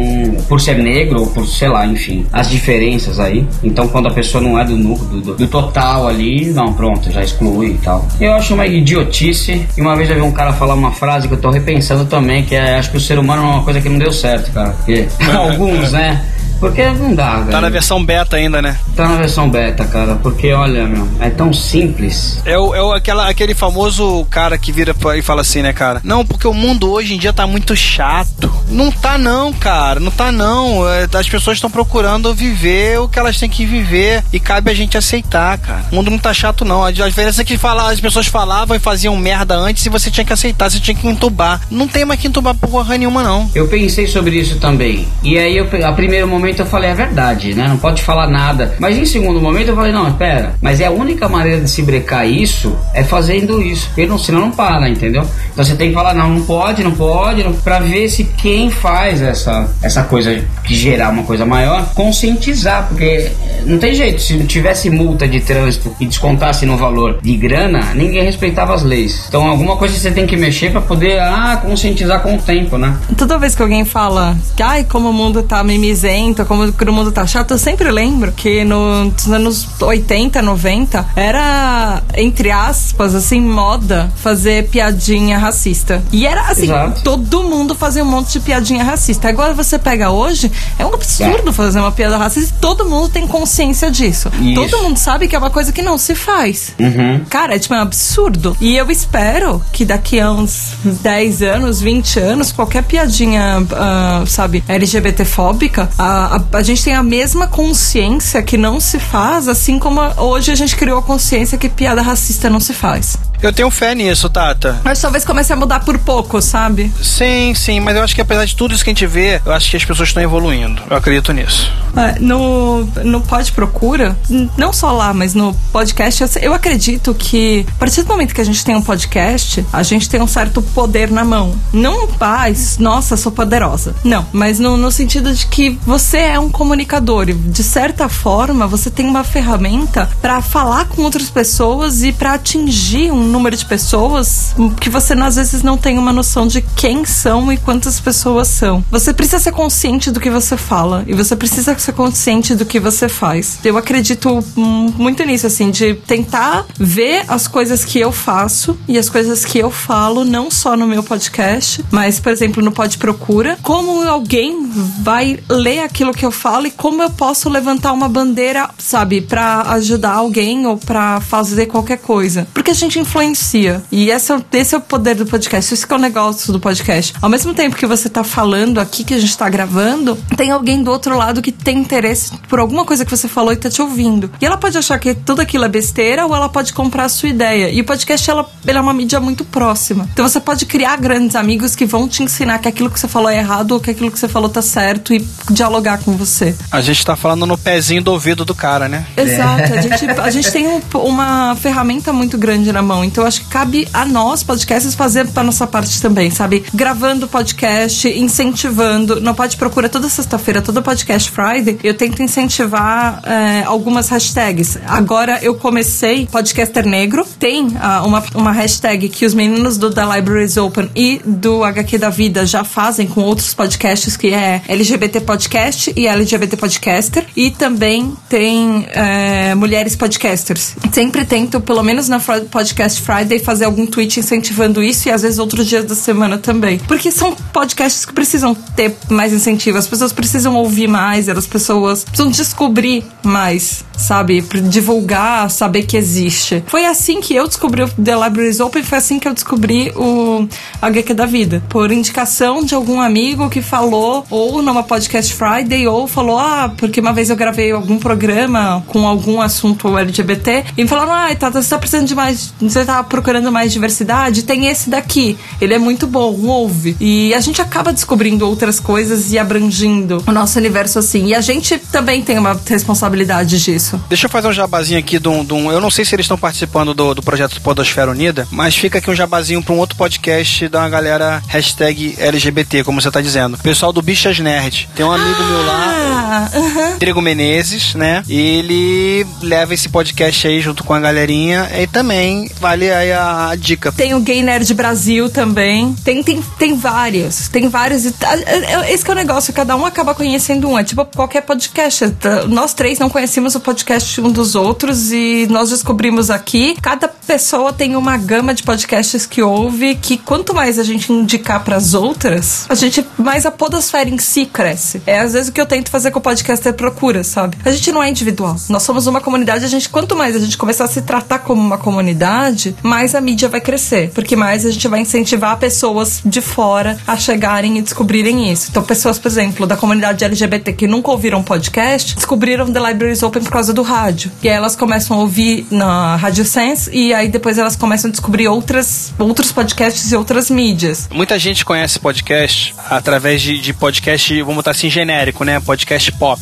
por ser negro, ou por, sei lá, enfim, as diferenças aí. Então, quando a pessoa não é do núcleo, do, do total ali, não, pronto, já exclui e tal. Eu acho uma idiotice. E uma vez eu vi um cara falar uma frase que eu tô repensando também, que é, acho que o ser humano é uma coisa que não deu certo, cara. Porque alguns, né? Porque não dá, velho. Tá na versão beta ainda, né? Tá na versão beta, cara. Porque, olha, meu, é tão simples. É, o, é o, aquela, aquele famoso cara que vira e fala assim, né, cara? Não, porque o mundo hoje em dia tá muito chato. Não tá não, cara. Não tá não. É, as pessoas estão procurando viver o que elas têm que viver. E cabe a gente aceitar, cara. O mundo não tá chato, não. A diferença é que fala, as pessoas falavam e faziam merda antes e você tinha que aceitar, você tinha que entubar. Não tem mais que entubar porra nenhuma, não. Eu pensei sobre isso também. E aí, eu, a primeiro momento, momento eu falei a verdade, né? Não pode falar nada. Mas em segundo momento eu falei, não, espera, mas é a única maneira de se brecar isso é fazendo isso. Porque não, senão não para, entendeu? Então você tem que falar, não, não pode, não pode, não, pra ver se quem faz essa, essa coisa de gerar uma coisa maior, conscientizar, porque não tem jeito, se tivesse multa de trânsito e descontasse no valor de grana, ninguém respeitava as leis. Então alguma coisa você tem que mexer para poder ah, conscientizar com o tempo, né? Toda vez que alguém fala que ai, como o mundo tá mimizento, como o mundo tá chato, eu sempre lembro que nos anos 80, 90 era, entre aspas, assim, moda fazer piadinha racista. E era assim, Exato. todo mundo fazia um monte de piadinha racista. Agora você pega hoje, é um absurdo É. fazer uma piada racista e todo mundo tem consciência disso. Isso. Todo mundo sabe que é uma coisa que não se faz. Uhum. Cara, é tipo um absurdo. E eu espero que daqui a uns 10 anos, 20 anos, qualquer piadinha, ah, sabe, LGBTfóbica, a, a, a gente tem a mesma consciência que não se faz, assim como hoje a gente criou a consciência que piada racista não se faz. Eu tenho fé nisso, Tata. Mas talvez comece a mudar por pouco, sabe? Sim, sim, mas eu acho que apesar de tudo isso que a gente vê, eu acho que as pessoas estão evoluindo. Eu acredito nisso. É, no, no Pod Procura, não só lá, mas no podcast, eu, eu acredito que a partir do momento que a gente tem um podcast, a gente tem um certo poder na mão. Não paz, nossa, sou poderosa. Não, mas no, no sentido de que você é um comunicador e, de certa forma, você tem uma ferramenta para falar com outras pessoas e para atingir um número de pessoas que você às vezes não tem uma noção de quem são e quantas pessoas são. Você precisa ser consciente do que você fala e você precisa ser consciente do que você faz. Eu acredito muito nisso, assim, de tentar ver as coisas que eu faço e as coisas que eu falo, não só no meu podcast, mas, por exemplo, no Pod Procura, como alguém vai ler aquilo que eu falo e como eu posso levantar uma bandeira, sabe, pra ajudar alguém ou pra fazer qualquer coisa. Porque a gente influencia. E esse é, esse é o poder do podcast. Esse que é o negócio do podcast. Ao mesmo tempo que você tá falando aqui, que a gente tá gravando, tem alguém do outro lado que tem interesse por alguma coisa que você falou e tá te ouvindo. E ela pode achar que tudo aquilo é besteira ou ela pode comprar a sua ideia. E o podcast, ela, ele é uma mídia muito próxima. Então você pode criar grandes amigos que vão te ensinar que aquilo que você falou é errado ou que aquilo que você falou tá certo e dialogar com você. A gente tá falando no pezinho do ouvido do cara, né? Exato, a gente, a gente tem um- uma ferramenta muito grande na mão, então acho que cabe a nós, podcasters, fazer a nossa parte também, sabe? Gravando podcast, incentivando. Não pode procurar toda sexta-feira, todo podcast Friday, eu tento incentivar é, algumas hashtags. Agora eu comecei Podcaster Negro, tem ah, uma, uma hashtag que os meninos do The Libraries Open e do HQ da Vida já fazem com outros podcasts, que é LGBT Podcast e LGBT Podcaster. E também tem é, Mulheres Podcasters. Sempre tento, pelo menos na Podcast Friday, fazer algum tweet incentivando isso e às vezes outros dias da semana também. Porque são podcasts que precisam ter mais incentivo. As pessoas precisam ouvir mais, as pessoas precisam descobrir mais, sabe? Divulgar, saber que existe. Foi assim que eu descobri o The Libraries Open, foi assim que eu descobri o HQ da Vida. Por indicação de algum amigo que falou, ou numa Podcast Friday, ou falou, ah, porque uma vez eu gravei algum programa com algum assunto LGBT, e me falaram, ah, você tá precisando de mais, você tá procurando mais diversidade, tem esse daqui, ele é muito bom, ouve. E a gente acaba descobrindo outras coisas e abrangindo o nosso universo assim. E a gente também tem uma responsabilidade disso. Deixa eu fazer um jabazinho aqui de um. de um- eu não sei se eles estão participando do, do projeto Podosfera Unida, mas fica aqui um jabazinho para um outro podcast da galera hashtag LGBT, como você tá dizendo. Pessoal do Bichas Nerd. Tem um amigo meu lá. Aham. Rodrigo Menezes, né? Ele leva esse podcast aí junto com a galerinha e também vale aí a, a dica. Tem o Gay Nerd Brasil também. Tem, tem, tem vários. Tem vários. e tá- é- é- Esse que é o negócio, cada um acaba conhecendo um. É tipo qualquer podcast. Tá- Nós três não conhecíamos o podcast um dos outros e nós descobrimos aqui. Cada pessoa tem uma gama de podcasts que ouve que quanto mais a gente indicar pras outras, a gente mais a podosfera em si cresce. É às vezes o que eu tento fazer com o podcast é procura, sabe? A gente não é individual. Nós somos uma comunidade, a gente quanto mais a gente começar a se tratar como uma comunidade, mais a mídia vai crescer, porque mais a gente vai incentivar pessoas de fora a chegarem e descobrirem isso. Então, pessoas, por exemplo, da comunidade LGBT que nunca ouviram podcast, descobriram The Libraries Open por causa do rádio. E aí elas começam a ouvir na Rádio Sense e aí depois elas começam a descobrir outras, outros podcasts e outras mídias. Muita gente conhece podcast através de, de podcast, vamos botar assim, genérico. Genérico, né? Podcast pop.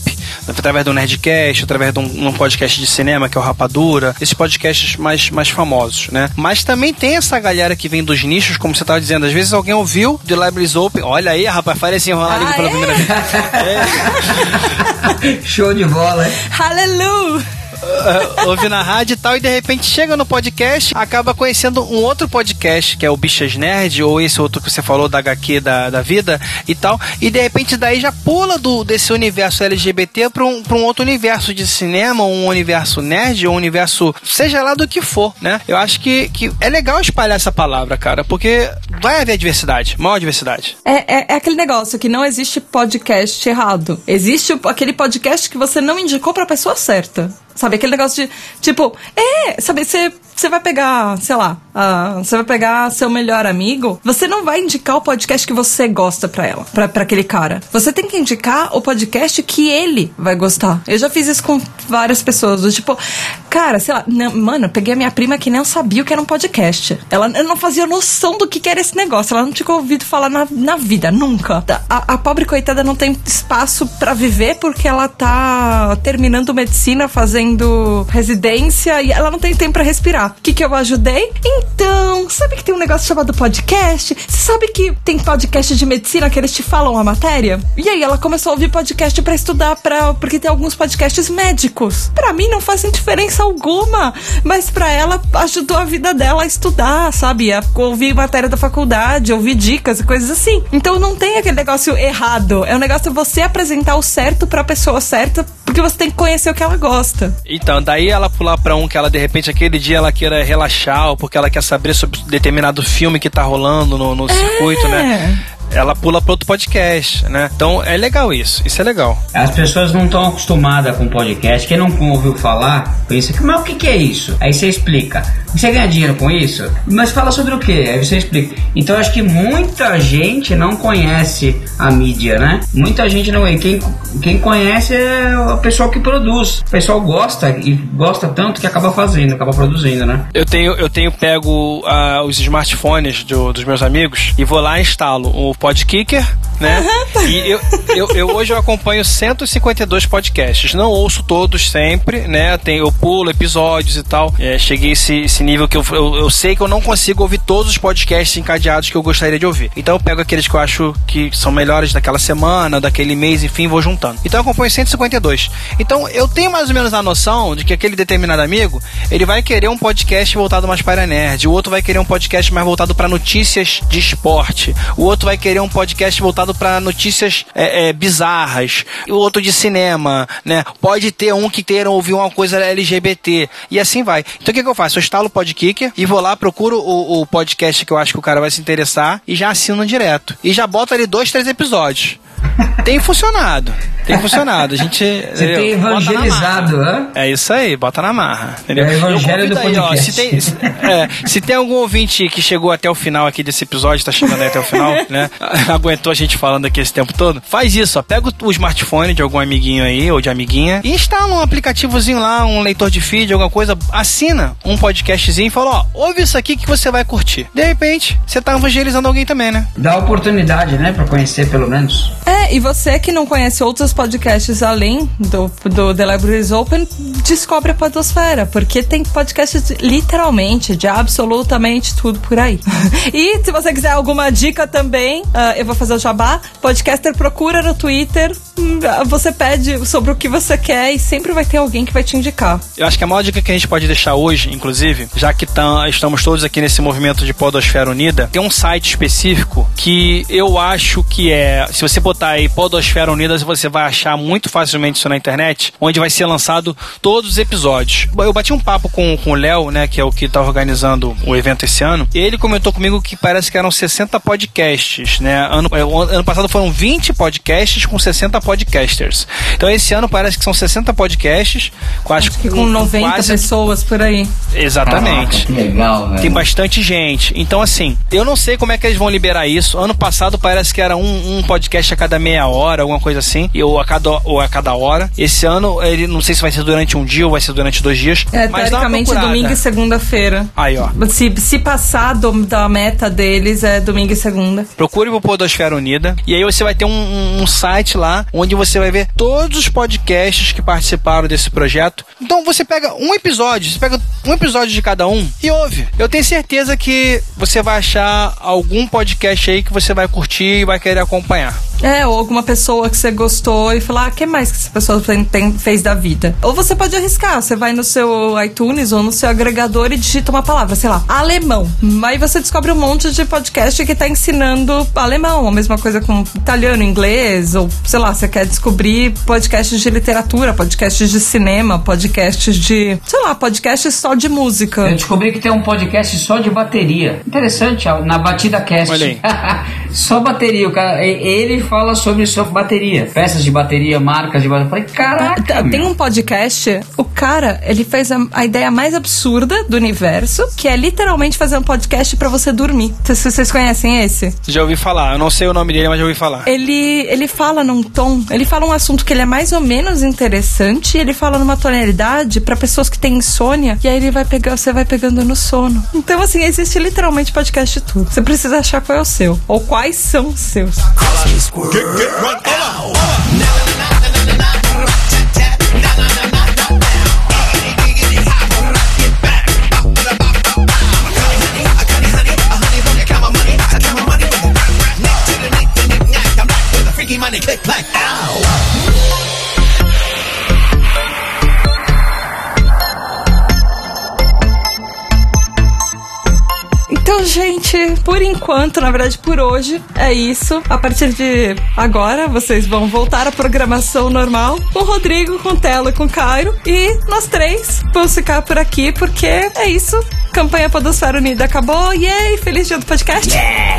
Através do Nerdcast, através de um, um podcast de cinema, que é o Rapadura. Esses podcasts mais, mais famosos, né? Mas também tem essa galera que vem dos nichos, como você estava dizendo. Às vezes alguém ouviu The Libraries Open. Olha aí, rapaz, parece enrolar Ah, pela é? primeira vez. É. Show de bola, hein? Hallelujah! Uh, ouve na rádio e tal, e de repente chega no podcast, acaba conhecendo um outro podcast, que é o Bichas Nerd, ou esse outro que você falou da HQ da, da vida e tal, e de repente daí já pula do, desse universo LGBT pra um, um outro universo de cinema, um universo nerd, um universo, seja lá do que for, né? Eu acho que, que é legal espalhar essa palavra, cara, porque vai haver diversidade, maior diversidade. É, é, é aquele negócio que não existe podcast errado. Existe aquele podcast que você não indicou pra pessoa certa. Sabe, aquele negócio de, tipo, é, sabe, você você vai pegar, sei lá, você vai pegar seu melhor amigo, você não vai indicar o podcast que você gosta pra ela, pra, pra aquele cara. Você tem que indicar o podcast que ele vai gostar. Eu já fiz isso com várias pessoas, do tipo, cara, sei lá, não, mano, peguei a minha prima que não sabia o que era um podcast. Ela não fazia noção do que, que era esse negócio, ela não tinha ouvido falar na, na vida, nunca. A, a pobre coitada não tem espaço pra viver porque ela tá terminando medicina, fazendo residência e ela não tem tempo pra respirar. O que, que eu ajudei? Então, sabe que tem um negócio chamado podcast? Você sabe que tem podcast de medicina que eles te falam a matéria? E aí ela começou a ouvir podcast pra estudar, pra, porque tem alguns podcasts médicos. Pra mim não fazem diferença alguma, mas pra ela ajudou a vida dela a estudar, sabe? A ouvir matéria da faculdade, ouvir dicas e coisas assim. Então não tem aquele negócio errado. É um negócio você apresentar o certo pra pessoa certa, porque você tem que conhecer o que ela gosta. Então, daí ela pular pra um que ela, de repente, aquele dia ela queira relaxar, ou porque ela quer saber sobre determinado filme que tá rolando no, no circuito, né? Ela pula pra outro podcast, né? Então é legal isso, isso é legal. As pessoas não estão acostumadas com podcast. Quem não ouviu falar, pensa que, mas o que, que é isso? Aí você explica. Você ganha dinheiro com isso? Mas fala sobre o que? Aí você explica. Então acho que muita gente não conhece a mídia, né? Muita gente não. Quem, quem conhece é o pessoal que produz. O pessoal gosta e gosta tanto que acaba fazendo, acaba produzindo, né? Eu tenho, eu tenho pego ah, os smartphones do- dos meus amigos e vou lá e instalo o Podkicker, né? E eu, eu, eu hoje eu acompanho 152 podcasts. Não ouço todos sempre, né? Tem, eu pulo episódios e tal. É, cheguei a esse, esse nível que eu, eu, eu sei que eu não consigo ouvir todos os podcasts encadeados que eu gostaria de ouvir. Então eu pego aqueles que eu acho que são melhores daquela semana, daquele mês, enfim, vou juntando. Então eu acompanho 152. Então eu tenho mais ou menos a noção de que aquele determinado amigo, ele vai querer um podcast voltado mais para nerd, o outro vai querer um podcast mais voltado para notícias de esporte, o outro vai querer um podcast voltado para notícias é, é, bizarras, o outro de cinema, né? Pode ter um que queira ouvir uma coisa LGBT e assim vai. Então o que, que eu faço? Eu instalo o Podkicker e vou lá, procuro o, o podcast que eu acho que o cara vai se interessar e já assino direto. E já boto ali dois, três episódios. Tem funcionado. Tem funcionado. A gente. Você entendeu? tem evangelizado, hã? É isso aí, bota na marra. Entendeu? É o evangelho do aí, ó, podcast. se, tem, se, é, se tem algum ouvinte que chegou até o final aqui desse episódio, tá chegando aí até o final, né? Aguentou a gente falando aqui esse tempo todo, faz isso, ó. Pega o, o smartphone de algum amiguinho aí, ou de amiguinha, e instala um aplicativozinho lá, um leitor de feed, alguma coisa, assina um podcastzinho e fala, ó, ouve isso aqui que você vai curtir. De repente, você tá evangelizando alguém também, né? Dá oportunidade, né? Pra conhecer pelo menos. É, e você que não conhece outros podcasts além do, do The Libraries Open, descobre a Podosfera, porque tem podcasts literalmente de absolutamente tudo por aí. e se você quiser alguma dica também, ah, eu vou fazer o jabá. Podcaster procura no Twitter, hum, você pede sobre o que você quer e sempre vai ter alguém que vai te indicar. Eu acho que a maior dica que a gente pode deixar hoje, inclusive, já que tam- estamos todos aqui nesse movimento de Podosfera Unida, tem um site específico que eu acho que é. Se você botar aí Podosfera Unida, você vai achar muito facilmente isso na internet, onde vai ser lançado todos os episódios. Eu bati um papo com, com o Léo, né, que é o que tá organizando o evento esse ano, e ele comentou comigo que parece que eram 60 podcasts, né? Ano, é, ano passado foram 20 podcasts com 60 podcasters. Então esse ano parece que são 60 podcasts, com acho Acho que com 90 quase- pessoas por aí. Exatamente. Caraca, legal, velho. Tem bastante gente. Então, assim, eu não sei como é que eles vão liberar isso. Ano passado parece que era um, um podcast a cada cada meia hora, alguma coisa assim, ou a cada, ou a cada hora. Esse ano, ele não sei se vai ser durante um dia ou vai ser durante dois dias. É, mas teoricamente domingo e segunda-feira. Aí, ó. Se, se passar do- da meta deles, é domingo e segunda. Procure o Podosfera Unida. E aí você vai ter um, um- um site lá onde você vai ver todos os podcasts que participaram desse projeto. Então você pega um episódio, você pega um episódio de cada um e ouve. Eu tenho certeza que você vai achar algum podcast aí que você vai curtir e vai querer acompanhar. É, ou alguma pessoa que você gostou e falar, ah, o que mais que essa pessoa tem- tem- fez da vida? Ou você pode arriscar, você vai no seu iTunes ou no seu agregador e digita uma palavra, sei lá, alemão. Aí você descobre um monte de podcast que tá ensinando alemão, a mesma coisa com italiano, inglês, ou sei lá, você quer descobrir podcasts de literatura, podcasts de cinema, podcasts de, sei lá, podcasts só de música. Eu descobri que tem um podcast só de bateria. Interessante, na Batida Cast. Olha aí. só bateria. O cara, ele fala sobre, sobre bateria. Peças de bateria, marcas de bateria. Eu falei, caraca, Tem meu. um podcast, o cara, ele fez a, a ideia mais absurda do universo, que é literalmente fazer um podcast pra você dormir. Vocês, vocês conhecem esse? Já ouvi falar. Eu não sei o nome dele, mas já ouvi falar. Ele, ele fala num tom, ele fala um assunto que ele é mais ou menos interessante, e ele fala numa tonalidade pra pessoas que têm insônia, e aí ele vai pegar, você vai pegando no sono. Então, assim, existe literalmente podcast de tudo. Você precisa achar qual é o seu, ou quais são os seus. Get, get run, hold on. Gente, por enquanto, na verdade, por hoje, é isso. A partir de agora, vocês vão voltar à programação normal com o Rodrigo, com o Telo e com o Cairo. E nós três vamos ficar por aqui, porque é isso. Campanha Podosfera Unida acabou. Yay! Feliz dia do podcast!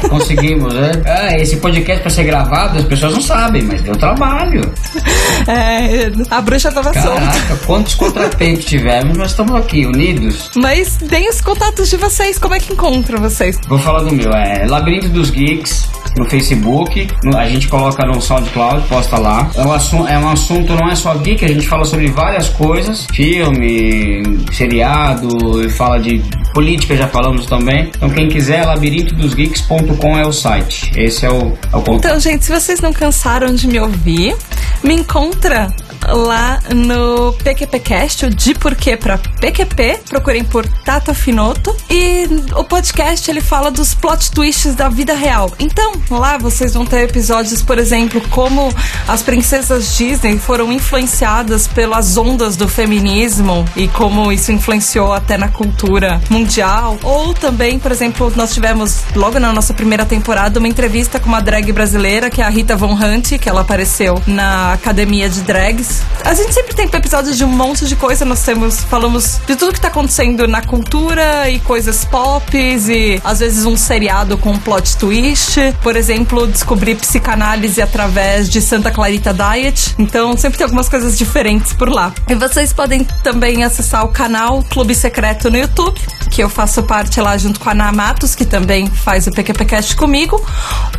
Conseguimos, né? Ah, esse podcast pra ser gravado, as pessoas não sabem, mas deu trabalho. É, a bruxa tava solta. Caraca, quantos contratempos tivemos, nós estamos aqui, unidos. Mas deem os contatos de vocês, como é que encontram vocês? Vou falar do meu, é Labirinto dos Geeks no Facebook, a gente coloca no SoundCloud, posta lá. É um, assunto, é um assunto, não é só geek, a gente fala sobre várias coisas, filme, seriado, fala de política, já falamos também. Então quem quiser, labirintodosgeeks.com é o site. Esse é o, é o. Então, gente, se vocês não cansaram de me ouvir, me encontra lá no PQPcast, o de porquê pra PQP. Procurem por Tata Finoto. E o podcast ele fala dos plot twists da vida real. Então, lá vocês vão ter episódios, por exemplo, como as princesas Disney foram influenciadas pelas ondas do feminismo e como isso influenciou até na cultura mundial. Ou também, por exemplo, nós tivemos logo na nossa primeira temporada uma entrevista com uma drag brasileira, que é a Rita Von Hunt, que ela apareceu na Academia de Drags. A gente sempre tem episódios de um monte de coisa, nós temos falamos de tudo que tá acontecendo na cultura e coisas pop e às vezes um seriado com um plot twist. Por exemplo, descobrir psicanálise através de Santa Clarita Diet. Então, sempre tem algumas coisas diferentes por lá. E vocês podem também acessar o canal Clube Secreto no YouTube, que eu faço parte lá junto com a Ana Matos, que também faz o PQPcast comigo.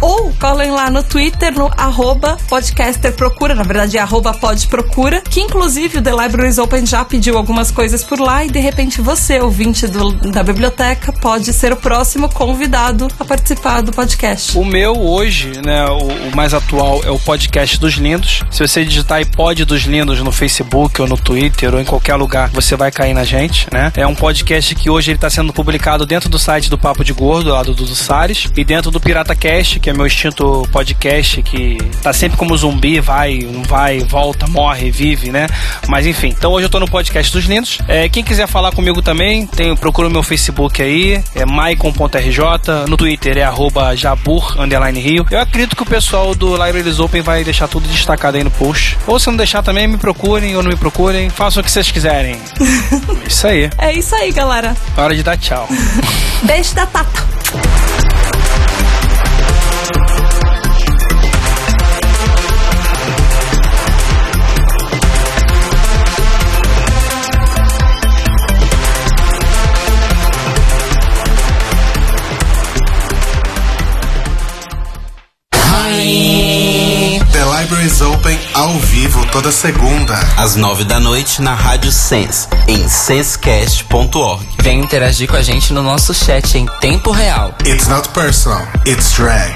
Ou colhem lá no Twitter, no arroba podcaster procura, na verdade é arroba podprocura, que inclusive o The Libraries Open já pediu algumas coisas por lá e de repente você, ouvinte do- da biblioteca, pode ser o próximo convidado a participar do podcast. O meu hoje, né, o, o mais atual é o podcast dos lindos. Se você digitar iPod dos lindos no Facebook ou no Twitter ou em qualquer lugar, você vai cair na gente, né? É um podcast que hoje ele está sendo publicado dentro do site do Papo de Gordo, lá do Dudu Salles, e dentro do Pirata Cast, que é meu extinto podcast que tá sempre como zumbi, vai, não vai, volta, morre, vive, né? Mas enfim, então hoje eu tô no podcast dos lindos. É, quem quiser falar comigo também, tem, procura o meu Facebook aí, é maicon.rj, no Twitter é arroba jabur, rio. Eu acredito que o pessoal do Libraries Open vai deixar tudo destacado aí no post. Ou se não deixar também, me procurem ou não me procurem, façam o que vocês quiserem. Isso aí, É isso aí, galera. hora de dar tchau. Beijo da Tata. Libraries Open ao vivo toda segunda. Às nove da noite na Rádio Sense, em sensecast.org. Vem interagir com a gente no nosso chat em tempo real. It's not personal, it's drag.